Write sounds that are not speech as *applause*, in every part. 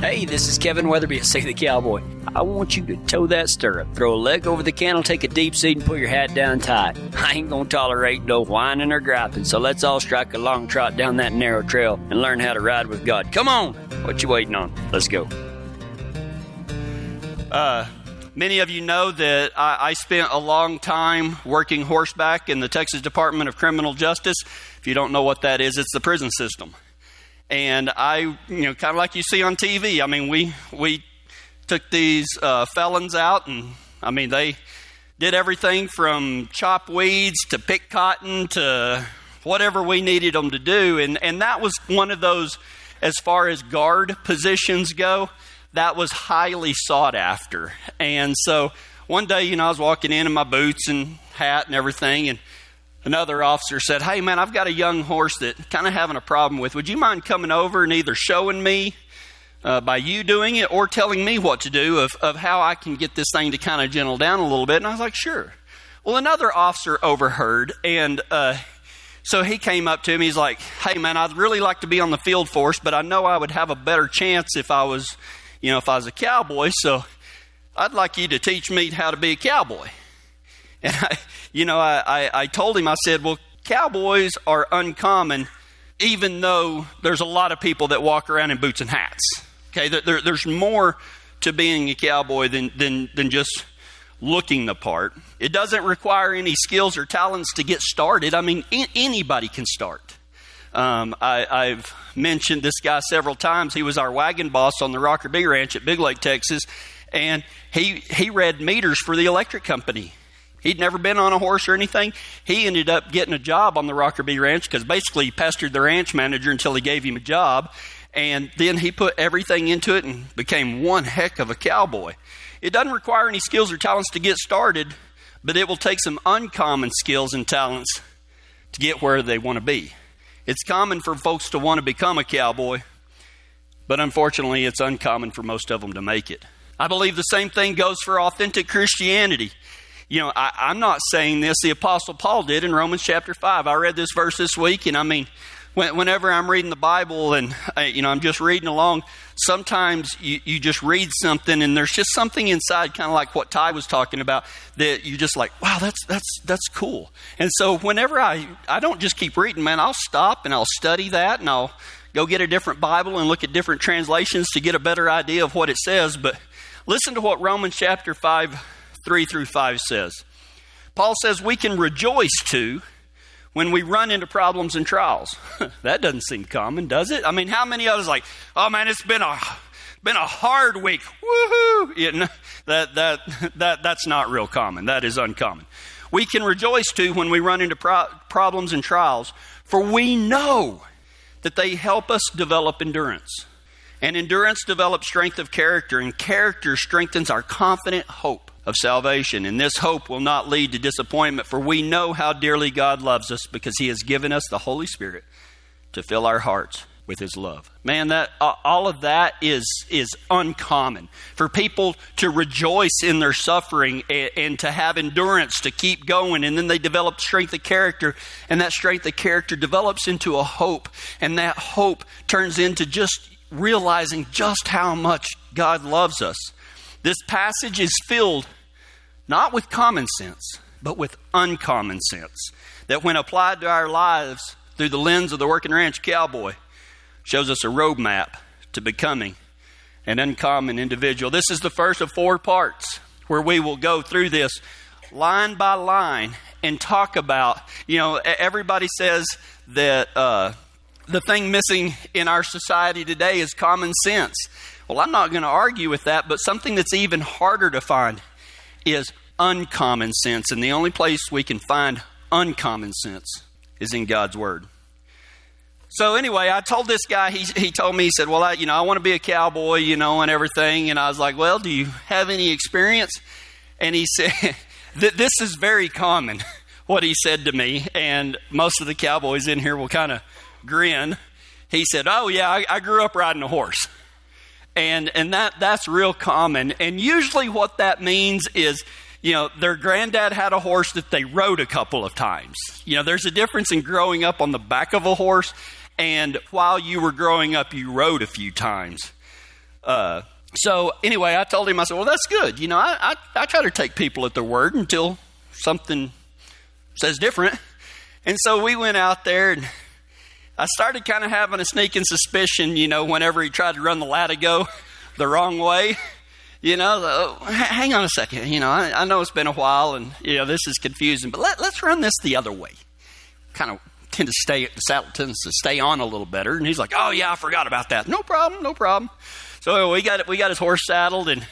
Hey, this is Kevin Weatherby at Save the Cowboy. I want you to toe that stirrup, throw a leg over the cantle, take a deep seat, and put your hat down tight. *laughs* I ain't gonna tolerate no whining or griping, so let's all strike a long trot down that narrow trail and learn how to ride with God. Come on! What you waiting on? Let's go. Uh, many of you know that I, I spent a long time working horseback in the Texas Department of Criminal Justice. If you don't know what that is, it's the prison system. And I, you know, kind of like you see on TV. I mean, we we took these uh, felons out, and I mean, they did everything from chop weeds to pick cotton to whatever we needed them to do. And and that was one of those, as far as guard positions go, that was highly sought after. And so one day, you know, I was walking in in my boots and hat and everything, and another officer said, Hey, man, I've got a young horse that kind of having a problem with. Would you mind coming over and either showing me uh, by you doing it or telling me what to do of, of how I can get this thing to kind of gentle down a little bit? And I was like, Sure. Well, another officer overheard, and uh, so he came up to me. He's like, Hey, man, I'd really like to be on the field force, but I know I would have a better chance if I was, you know, if I was a cowboy. So I'd like you to teach me how to be a cowboy. *laughs* And I, you know, I, I, I told him, I said, well, cowboys are uncommon, even though there's a lot of people that walk around in boots and hats. Okay, there, there's more to being a cowboy than, than, than just looking the part. It doesn't require any skills or talents to get started. I mean, anybody can start. Um, I, have mentioned this guy several times. He was our wagon boss on the Rocker B Ranch at Big Lake, Texas, and he he read meters for the electric company. He'd never been on a horse or anything. He ended up getting a job on the Rocker B Ranch because basically he pestered the ranch manager until he gave him a job. And then he put everything into it and became one heck of a cowboy. It doesn't require any skills or talents to get started, but it will take some uncommon skills and talents to get where they want to be. It's common for folks to want to become a cowboy, but unfortunately, it's uncommon for most of them to make it. I believe the same thing goes for authentic Christianity you know, I, am not saying this. The Apostle Paul did in Romans chapter 5. I read this verse this week, and I mean, when, whenever I'm reading the Bible and, uh, you know, I'm just reading along, sometimes you, you just read something and there's just something inside, kind of like what Ty was talking about, that you're just like, wow, that's, that's, that's cool. And so whenever I, I don't just keep reading, man, I'll stop and I'll study that and I'll go get a different Bible and look at different translations to get a better idea of what it says. But listen to what Romans chapter 5 3 through 5 says. Paul says we can rejoice too when we run into problems and trials. *laughs* that doesn't seem common, does it? I mean, how many of us like, oh man, it's been a been a hard week. Woohoo! That that that that's not real common. That is uncommon. We can rejoice too when we run into pro- problems and trials, for we know that they help us develop endurance. And endurance develops strength of character, and character strengthens our confident hope of salvation. And this hope will not lead to disappointment, for we know how dearly God loves us because He has given us the Holy Spirit to fill our hearts with His love. Man, that all of that is is uncommon for people to rejoice in their suffering and, and to have endurance to keep going, and then they develop strength of character, and that strength of character develops into a hope, and that hope turns into just realizing just how much God loves us. This passage is filled not with common sense, but with uncommon sense. That when applied to our lives through the lens of the working ranch cowboy, shows us a roadmap to becoming an uncommon individual. This is the first of four parts where we will go through this line by line and talk about, you know, everybody says that uh, the thing missing in our society today is common sense. Well, I'm not going to argue with that, but something that's even harder to find is uncommon sense. And the only place we can find uncommon sense is in God's Word. So anyway, I told this guy, he, he told me, he said, well, I, you know, I want to be a cowboy, you know, and everything. And I was like, well, do you have any experience? And he *laughs* said, this is very common, *laughs* what he said to me. And most of the cowboys in here will kind of grin. He said, oh, yeah, I, I grew up riding a horse *laughs* and and that that's real common. And usually, what that means is, you know, their granddad had a horse that they rode a couple of times. You know, there's a difference in growing up on the back of a horse and while you were growing up, you rode a few times. Uh, so anyway, I told him, I said, well, that's good. You know, I, I, I try to take people at their word until something says different. And so we went out there and I started kind of having a sneaking suspicion, you know, whenever he tried to run the Latigo *laughs* the wrong way. You know, the, oh, hang on a second. You know, I, I, know it's been a while and, you know, this is confusing, but let, let's run this the other way. Kind of tend to stay, the saddle tends to stay on a little better. And he's like, oh, yeah, I forgot about that. No problem, no problem. So we got, we got his horse saddled and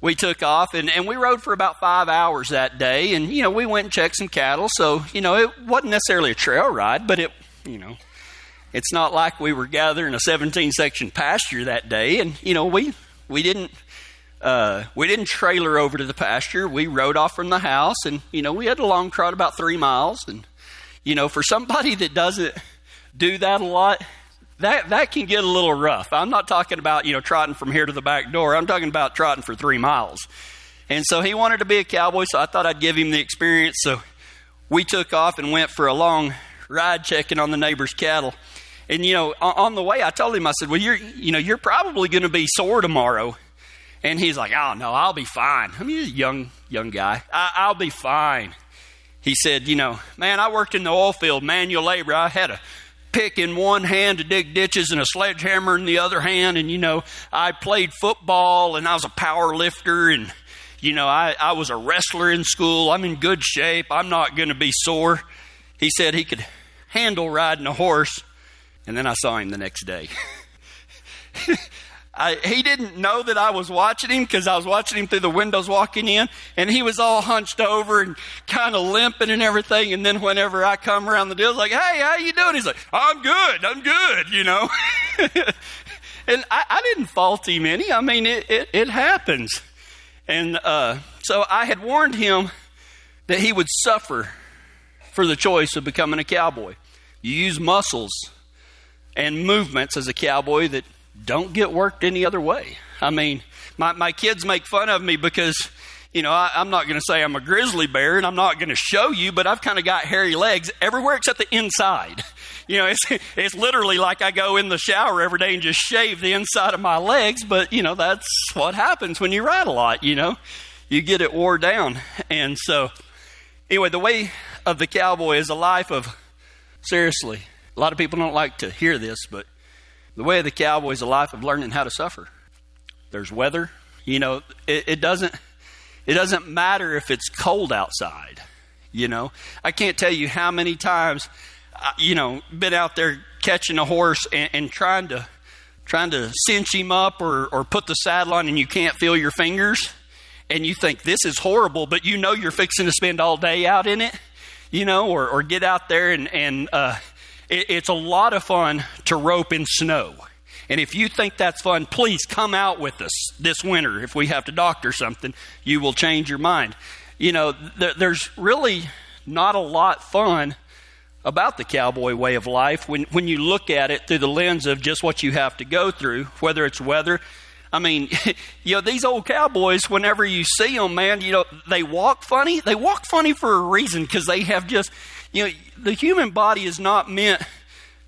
we took off and, and we rode for about five hours that day. And, you know, we went and checked some cattle. So, you know, it wasn't necessarily a trail ride, but it, you know, it's not like we were gathering a 17 section pasture that day. And, you know, we, we didn't, uh, we didn't trailer over to the pasture. We rode off from the house and, you know, we had a long trot about three miles. And, you know, for somebody *laughs* that doesn't do that a lot, that, that can get a little rough. I'm not talking about, you know, trotting from here to the back door. I'm talking about trotting for three miles. And so he wanted to be a cowboy, so I thought I'd give him the experience. So we took off and went for a long ride checking on the neighbor's cattle. And you know, on the way, I told him, I said, "Well, you're, you know, you're probably going to be sore tomorrow." And he's like, "Oh no, I'll be fine." I mean, he's a young, young guy. I, I'll be fine. He said, "You know, man, I worked in the oil field, manual labor. I had a pick in one hand to dig ditches and a sledgehammer in the other hand. And, you know, I played football and I was a power lifter and, you know, I, I was a wrestler in school. I'm in good shape. I'm not going to be sore. He said he could handle riding a horse. And then I saw him the next day. *laughs* I, he didn't know that I was watching him because I was watching him through the windows walking in, and he was all hunched over and kind of limping and everything. And then whenever I come around the deal, like, "Hey, how you doing?" He's like, "I'm good, I'm good," you know. *laughs* and I, I, didn't fault him any. I mean, it it, it happens. And uh, so I had warned him that he would suffer for the choice of becoming a cowboy. You use muscles and movements as a cowboy that don't get worked any other way. I mean, my, my kids make fun of me because, you know, I, am not going to say I'm a grizzly bear and I'm not going to show you, but I've kind of got hairy legs everywhere except the inside. *laughs* You know, it's, it's literally like I go in the shower every day and just shave the inside of my legs, but, you know, that's what happens when you ride a lot, you know. You get it wore down. And so, anyway, the way of the cowboy is a life of, seriously, a lot of people don't like to hear this, but the way of the cowboy is a life of learning how to suffer. There's weather. You know, it, it doesn't it doesn't matter if it's cold outside. You know, I can't tell you how many times, you know, been out there catching a horse and, and trying to trying to cinch him up or, or put the saddle on and you can't feel your fingers and you think this is horrible, but you know you're fixing to spend all day out in it, you know, or, or get out there and, and uh, it's a lot of fun to rope in snow. And if you think that's fun, please come out with us this winter. If we have to doctor something, you will change your mind. You know, there's really not a lot fun about the cowboy way of life when, when you look at it through the lens of just what you have to go through, whether it's weather. I mean, *laughs* you know, these old cowboys, whenever you see them, man, you know, they walk funny. They walk funny for a reason because they have just, you know, the human body is not meant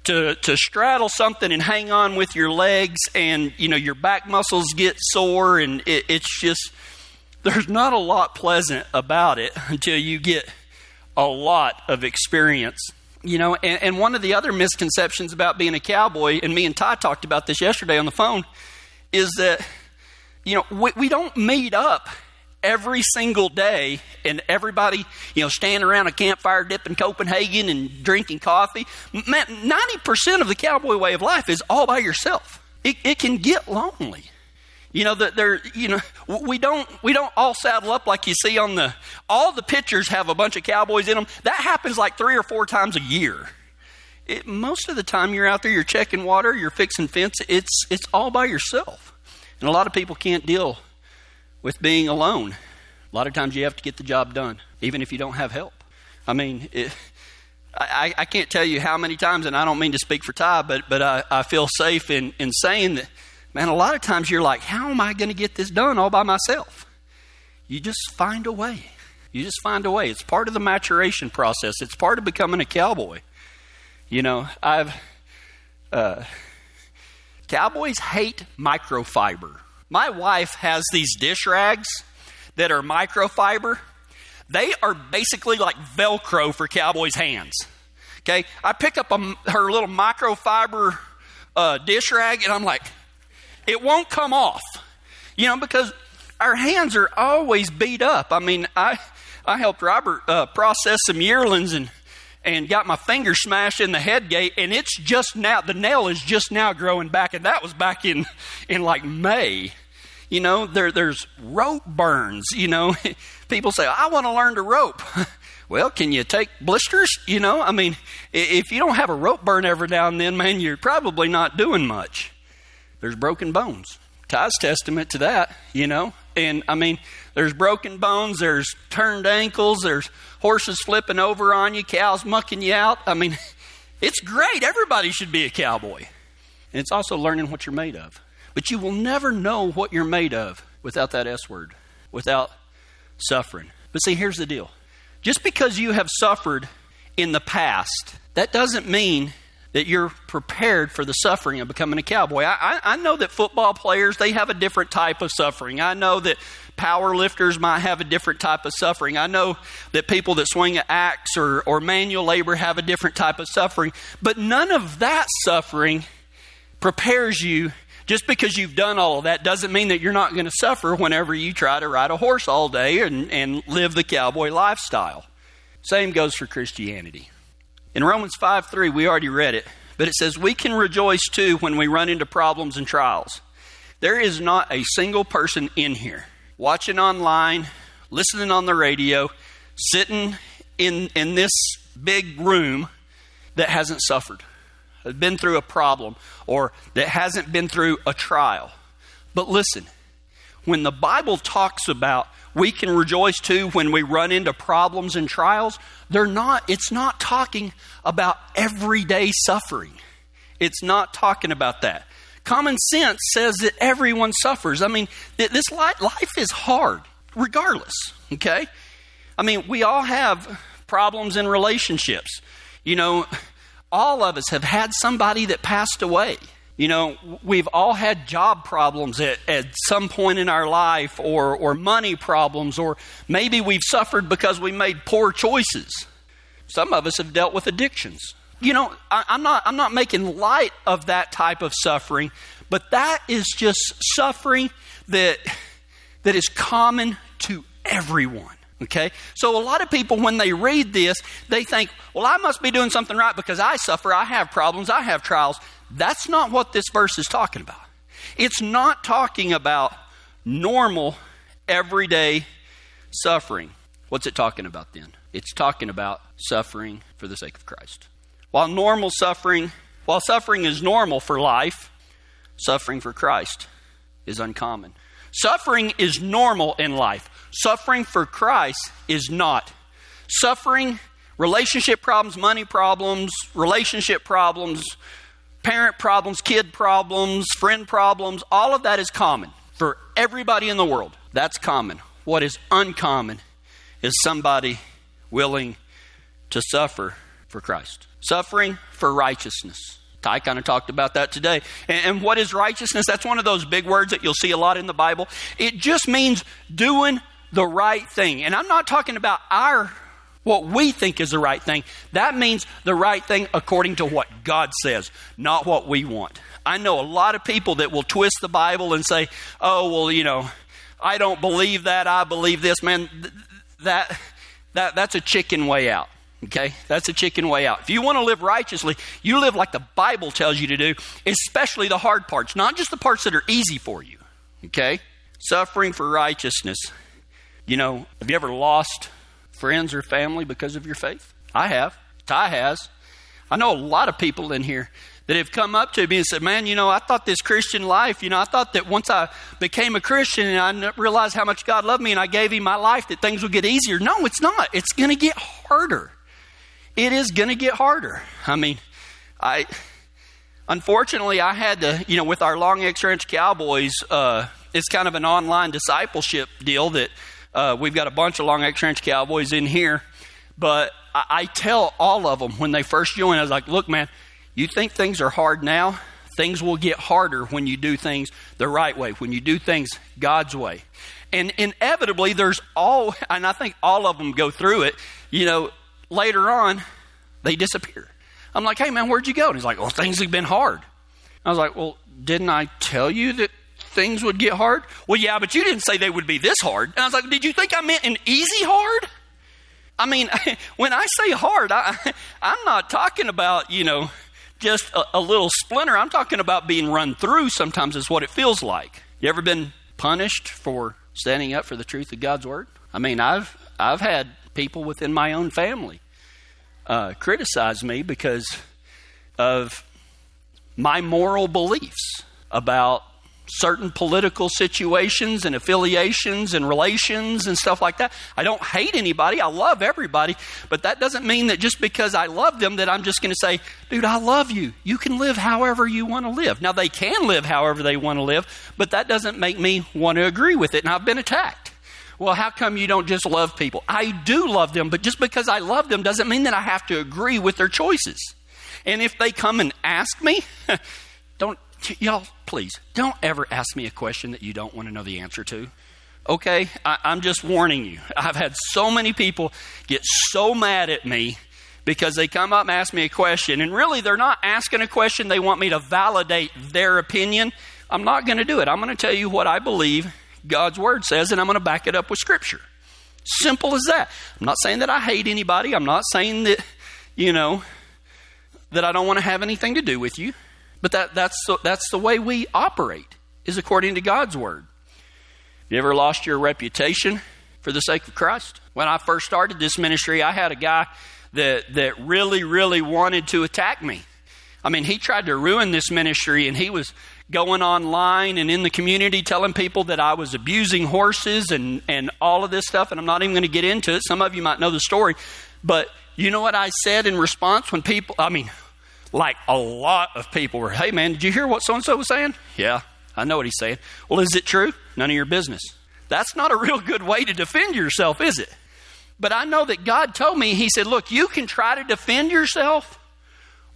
to, to straddle something and hang on with your legs and, you know, your back muscles get sore and it, it's just, there's not a lot pleasant about it *laughs* until you get a lot of experience. You know, and, and one of the other misconceptions about being a cowboy, and me and Ty talked about this yesterday on the phone, is that, you know, we, we don't meet up every single day and everybody, you know, standing around a campfire dipping Copenhagen and drinking coffee. Man, 90% of the cowboy way of life is all by yourself. It, it can get lonely. You know that there, you know, we don't we don't all saddle up like you see on the. All the pictures have a bunch of cowboys in them. That happens like three or four times a year. It, most of the time, you're out there, you're checking water, you're fixing fence. It's it's all by yourself, and a lot of people can't deal with being alone. A lot of times you have to get the job done, even if you don't have help. I mean, it, I, I, can't tell you how many times, and I don't mean to speak for Ty, but, but I, I feel safe in, in saying that, man, a lot of times you're like, how am I going to get this done all by myself? You just find a way. You just find a way. It's part of the maturation process, it's part of becoming a cowboy. You know, I've. Uh, Cowboys hate microfiber. My wife has these dish rags that are microfiber. They are basically like Velcro for Cowboys' hands. Okay, I pick up a, her little microfiber uh, dish rag, and I'm like, it won't come off, you know, because our hands are always beat up. I mean, I I helped Robert uh, process some yearlings and and got my finger smashed in the head gate, and it's just now the nail is just now growing back, and that was back in in like May. You know, there there's rope burns. You know, *laughs* people say I want to learn to rope. *laughs* Well, can you take blisters? You know, I mean, if you don't have a rope burn every now and then, man, you're probably not doing much. There's broken bones. Ty's testament to that, you know. And I mean, there's broken bones, there's turned ankles, there's horses flipping over on you, cows mucking you out. I mean, *laughs* it's great. Everybody should be a cowboy. And it's also learning what you're made of. But you will never know what you're made of without that S word, without suffering. But see, here's the deal just because you have suffered in the past, that doesn't mean that you're prepared for the suffering of becoming a cowboy. I, I, know that football players, they have a different type of suffering. I know that power lifters might have a different type of suffering. I know that people that swing an axe or, or manual labor have a different type of suffering. But none of that suffering prepares you just because you've done all of that doesn't mean that you're not going to suffer whenever you try to ride a horse all day and, and live the cowboy lifestyle. Same goes for Christianity. In Romans 5 3, we already read it, but it says, We can rejoice too when we run into problems and trials. There is not a single person in here watching online, listening on the radio, sitting in, in this big room that hasn't suffered been through a problem or that hasn't been through a trial. But listen, when the Bible talks about we can rejoice too when we run into problems and trials, they're not it's not talking about everyday suffering. It's not talking about that. Common sense says that everyone suffers. I mean, this life, is hard regardless, okay? I mean, we all have problems in relationships. You know, all of us have had somebody that passed away. You know, we've all had job problems at, at some point in our life, or, or money problems, or maybe we've suffered because we made poor choices. Some of us have dealt with addictions. You know, I, I'm, not, I'm not making light of that type of suffering, but that is just suffering that, that is common to everyone. Okay? So a lot of people, when they read this, they think, well, I must be doing something right because I suffer, I have problems, I have trials. That's not what this verse is talking about. It's not talking about normal, everyday suffering. What's it talking about then? It's talking about suffering for the sake of Christ. While normal suffering, while suffering is normal for life, suffering for Christ is uncommon. Suffering is normal in life. Suffering for Christ is not. Suffering, relationship problems, money problems, relationship problems, parent problems, kid problems, friend problems, all of that is common for everybody in the world. That's common. What is uncommon is somebody willing to suffer for Christ. Suffering for righteousness. Ty kind of talked about that today. And, and, what is righteousness? That's one of those big words that you'll see a lot in the Bible. It just means doing the right thing. And I'm not talking about our what we think is the right thing. That means the right thing according to what God says, not what we want. I know a lot of people that will twist the Bible and say, "Oh, well, you know, I don't believe that. I believe this." Man, that that that's a chicken way out. Okay? That's a chicken way out. If you want to live righteously, you live like the Bible tells you to do, especially the hard parts, not just the parts that are easy for you. Okay? Suffering for righteousness. You know, have you ever lost friends or family because of your faith? I have. Ty has. I know a lot of people in here that have come up to me and said, Man, you know, I thought this Christian life, you know, I thought that once I became a Christian and I realized how much God loved me and I gave Him my life, that things would get easier. No, it's not. It's going to get harder it is going to get harder. I mean, I unfortunately I had to, you know, with our Long X Ranch Cowboys, uh, it's kind of an online discipleship deal that uh, we've got a bunch of Long X Ranch Cowboys in here, but I, I tell all of them when they first join, I was like, look, man, you think things are hard now? Things will get harder when you do things the right way, when you do things God's way. And inevitably, there's all, and I think all of them go through it, you know, later on, they disappear. I'm like, hey man, where'd you go? And he's like, well, things have been hard. I was like, well, didn't I tell you that things would get hard? Well, yeah, but you didn't say they would be this hard. And I was like, did you think I meant an easy hard? I mean, *laughs* when I say hard, I, *laughs* I'm not talking about, you know, just a, a little splinter. I'm talking about being run through sometimes, is what it feels like. You ever been punished for standing up for the truth of God's word? I mean, I've, I've had people within my own family uh, criticize me because of my moral beliefs about certain political situations and affiliations and relations and stuff like that. I don't hate anybody. I love everybody. But that doesn't mean that just because I love them that I'm just going to say, dude, I love you. You can live however you want to live. Now, they can live however they want to live, but that doesn't make me want to agree with it. And I've been attacked. Well, how come you don't just love people? I do love them, but just because I love them doesn't mean that I have to agree with their choices. And if they come and ask me, *laughs* y'all, please, don't ever ask me a question that you don't want to know the answer to. Okay? I, I'm just warning you. I've had so many people get so mad at me because they come up and ask me a question, and really they're not asking a question, they want me to validate their opinion. I'm not going to do it. I'm going to tell you what I believe God's Word says, and I'm going to back it up with Scripture. Simple as that. I'm not saying that I hate anybody. I'm not saying that, you know, that I don't want to have anything to do with you. But that, that's, the, that's the way we operate, is according to God's word. You ever lost your reputation for the sake of Christ? When I first started this ministry, I had a guy that, that really, really wanted to attack me. I mean, he tried to ruin this ministry, and he was going online and in the community telling people that I was abusing horses and, and all of this stuff, and I'm not even going to get into it. Some of you might know the story. But you know what I said in response when people, I mean, like a lot of people were, hey man, did you hear what so and so was saying? Yeah, I know what he's saying. Well, is it true? None of your business. That's not a real good way to defend yourself, is it? But I know that God told me, He said, look, you can try to defend yourself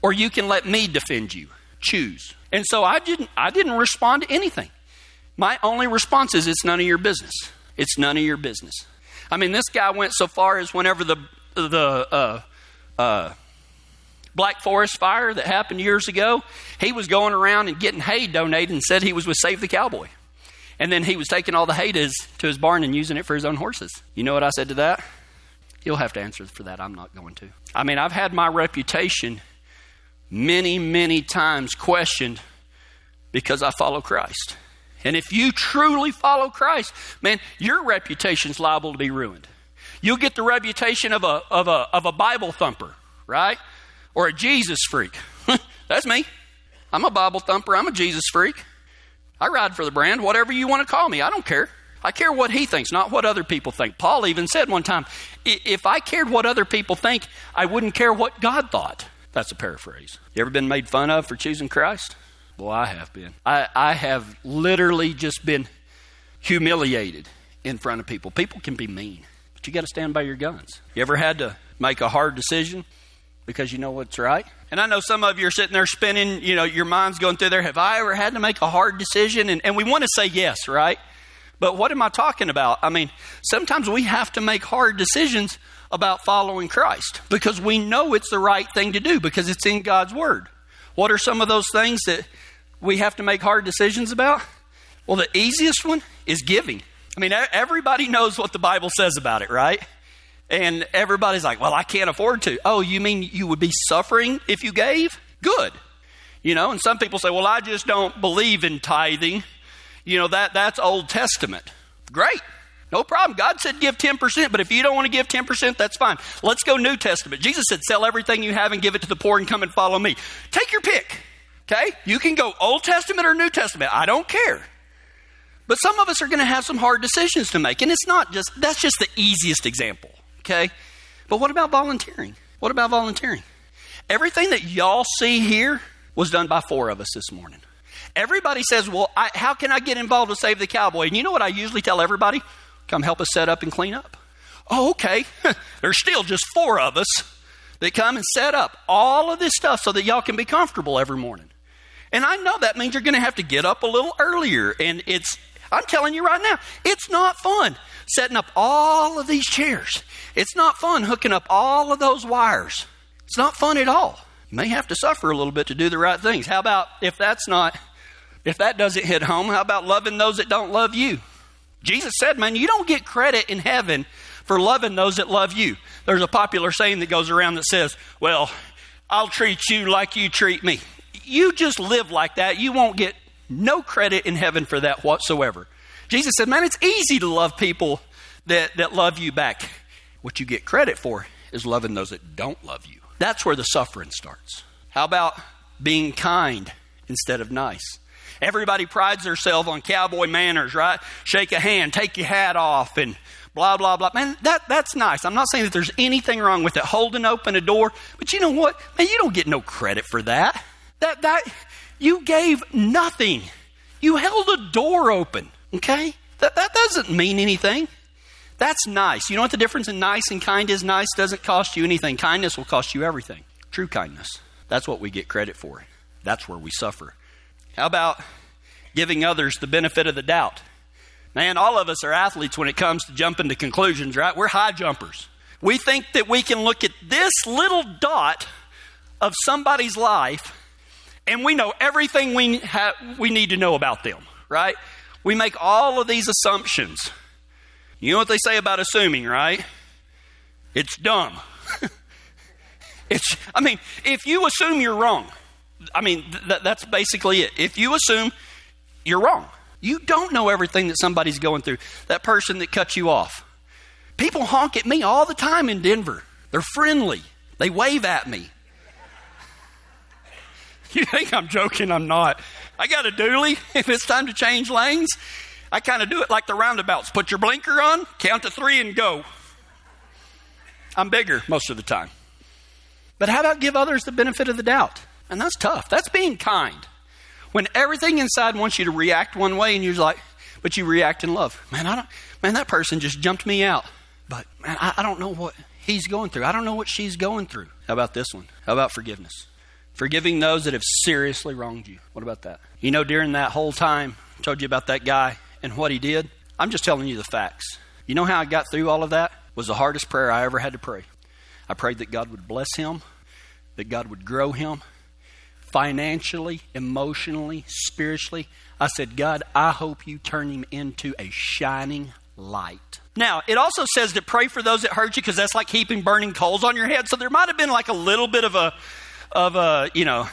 or you can let me defend you. Choose. And so I didn't, I didn't respond to anything. My only response is, it's none of your business. It's none of your business. I mean, this guy went so far as whenever the, the, uh, uh, Black Forest fire that happened years ago, he was going around and getting hay donated and said he was with Save the Cowboy. And then he was taking all the hay to his, to his barn and using it for his own horses. You know what I said to that? You'll have to answer for that. I'm not going to. I mean, I've had my reputation many, many times questioned because I follow Christ. And if you truly follow Christ, man, your reputation's liable to be ruined. You'll get the reputation of a, of a, of a Bible thumper, right? Or a Jesus freak. *laughs* That's me. I'm a Bible thumper. I'm a Jesus freak. I ride for the brand, whatever you want to call me. I don't care. I care what he thinks, not what other people think. Paul even said one time, if I cared what other people think, I wouldn't care what God thought. That's a paraphrase. You ever been made fun of for choosing Christ? Well, I have been. I, I have literally just been humiliated in front of people. People can be mean, but you got to stand by your guns. You ever had to make a hard decision because you know what's right. And I know some of you are sitting there spinning, you know, your mind's going through there. Have I ever had to make a hard decision? And, and we want to say yes, right? But what am I talking about? I mean, sometimes we have to make hard decisions about following Christ because we know it's the right thing to do because it's in God's Word. What are some of those things that we have to make hard decisions about? Well, the easiest one is giving. I mean, everybody knows what the Bible says about it, right? And everybody's like, well, I can't afford to. Oh, you mean you would be suffering if you gave? Good. You know, and some people say, well, I just don't believe in tithing. You know, that, that's Old Testament. Great. No problem. God said give 10%, but if you don't want to give 10%, that's fine. Let's go New Testament. Jesus said, sell everything you have and give it to the poor and come and follow me. Take your pick. Okay? You can go Old Testament or New Testament. I don't care. But some of us are going to have some hard decisions to make. And it's not just, that's just the easiest example. Okay? But what about volunteering? What about volunteering? Everything that y'all see here was done by four of us this morning. Everybody says, Well, I, how can I get involved to save the cowboy? And you know what I usually tell everybody? Come help us set up and clean up. Oh, okay. *laughs* There's still just four of us that come and set up all of this stuff so that y'all can be comfortable every morning. And I know that means you're going to have to get up a little earlier. And it's, I'm telling you right now, it's not fun setting up all of these chairs. It's not fun hooking up all of those wires. It's not fun at all. You may have to suffer a little bit to do the right things. How about if that's not, if that doesn't hit home, how about loving those that don't love you? Jesus said, man, you don't get credit in heaven for loving those that love you. There's a popular saying that goes around that says, well, I'll treat you like you treat me. You just live like that. You won't get no credit in heaven for that whatsoever. Jesus said, man, it's easy to love people that, that love you back. What you get credit for is loving those that don't love you. That's where the suffering starts. How about being kind instead of nice? Everybody prides themselves on cowboy manners, right? Shake a hand, take your hat off, and blah, blah, blah. Man, that, that's nice. I'm not saying that there's anything wrong with it, holding open a door, but you know what? Man, you don't get no credit for that. That, that, you gave nothing. You held a door open, okay? That, that doesn't mean anything. That's nice. You know what the difference in nice and kind is? Nice doesn't cost you anything. Kindness will cost you everything. True kindness. That's what we get credit for. That's where we suffer. How about giving others the benefit of the doubt? Man, all of us are athletes when it comes to jumping to conclusions, right? We're high jumpers. We think that we can look at this little dot of somebody's life and we know everything we, ha- we need to know about them, right? We make all of these assumptions. You know what they say about assuming, right? It's dumb. *laughs* it's, I mean, if you assume you're wrong, I mean, th- that's basically it. If you assume you're wrong, you don't know everything that somebody's going through. That person that cut you off. People honk at me all the time in Denver. They're friendly, they wave at me. *laughs* You think I'm joking? I'm not. I got a dually. *laughs* If it's time to change lanes, I kind of do it like the roundabouts. Put your blinker on, count to three, and go. I'm bigger most of the time. But how about give others the benefit of the doubt? And that's tough. That's being kind. When everything inside wants you to react one way and you're like, but you react in love. Man, I don't, man, that person just jumped me out. But man, I, I don't know what he's going through. I don't know what she's going through. How about this one? How about forgiveness? Forgiving those that have seriously wronged you. What about that? You know, during that whole time, I told you about that guy and what he did. I'm just telling you the facts. You know how I got through all of that? Was the hardest prayer I ever had to pray. I prayed that God would bless him, that God would grow him financially, emotionally, spiritually. I said, God, I hope you turn him into a shining light. Now, it also says to pray for those that hurt you because that's like heaping burning coals on your head. So there might have been like a little bit of a, of a, you know,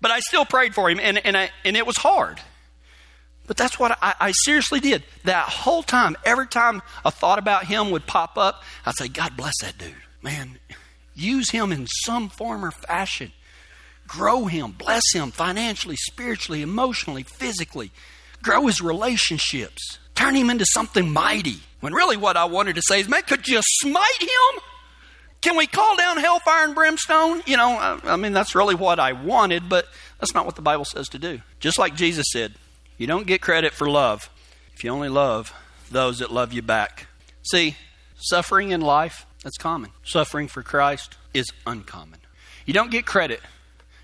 but I still prayed for him and, and, I, and it was hard. But that's what I, I, seriously did. That whole time, every time a thought about him would pop up, I'd say, God bless that dude. Man, use him in some form or fashion. Grow him, bless him financially, spiritually, emotionally, physically. Grow his relationships. Turn him into something mighty. When really what I wanted to say is, man, could you smite him? Can we call down hellfire and brimstone? You know, I, I mean, that's really what I wanted, but that's not what the Bible says to do. Just like Jesus said, you don't get credit for love if you only love those that love you back. See, suffering in life, that's common. Suffering for Christ is uncommon. You don't get credit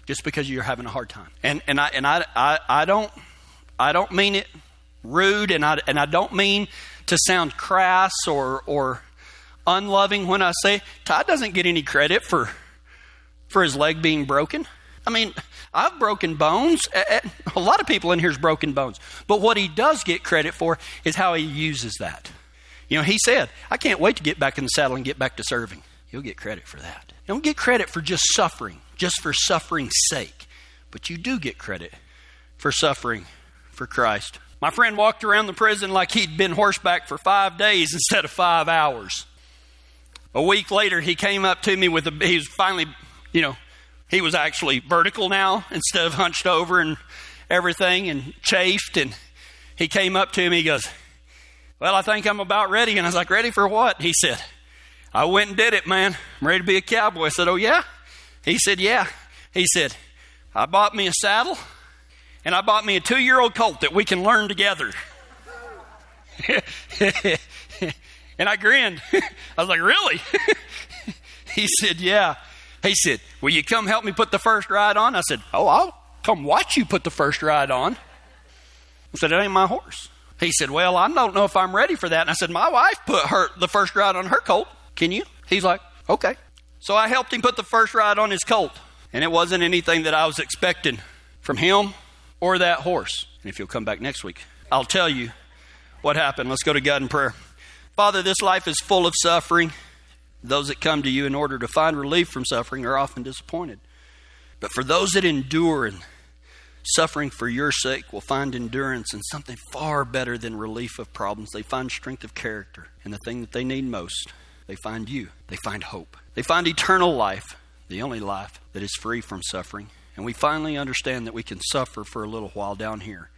just because you're having a hard time. And and I and I I, I don't I don't mean it rude and I and I don't mean to sound crass or or unloving when I say Todd doesn't get any credit for for his leg being broken. I mean, I've broken bones. A lot of people in here's broken bones. But what he does get credit for is how he uses that. You know, he said, I can't wait to get back in the saddle and get back to serving. He'll get credit for that. Don't get credit for just suffering, just for suffering's sake. But you do get credit for suffering for Christ. My friend walked around the prison like he'd been horseback for five days instead of five hours. A week later, he came up to me with a, he was finally, you know, he was actually vertical now instead of hunched over and everything and chafed. And he came up to me, he goes, Well, I think I'm about ready. And I was like, Ready for what? He said, I went and did it, man. I'm ready to be a cowboy. I said, Oh, yeah? He said, Yeah. He said, I bought me a saddle and I bought me a two year old colt that we can learn together. *laughs* and I grinned. *laughs* I was like, Really? *laughs* he said, Yeah. He said, Will you come help me put the first ride on? I said, Oh, I'll, come watch you put the first ride on. I said, It ain't my horse. He said, Well, I don't know if I'm ready for that. And I said, My wife put her the first ride on her colt. Can you? He's like, Okay. So I helped him put the first ride on his colt. And it wasn't anything that I was expecting from him or that horse. And if you'll come back next week, I'll tell you what happened. Let's go to God in prayer. Father, this life is full of suffering. Those that come to you in order to find relief from suffering are often disappointed. But for those that endure and suffering for your sake will find endurance and something far better than relief of problems. They find strength of character. And the thing that they need most, they find you. They find hope. They find eternal life, the only life that is free from suffering. And we finally understand that we can suffer for a little while down here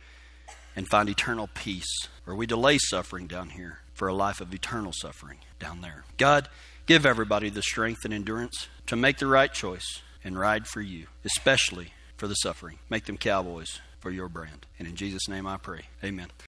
and find eternal peace, or we delay suffering down here for a life of eternal suffering down there. God, give everybody the strength and endurance to make the right choice and ride for you, especially for the suffering. Make them cowboys for your brand. And in Jesus' name I pray. Amen.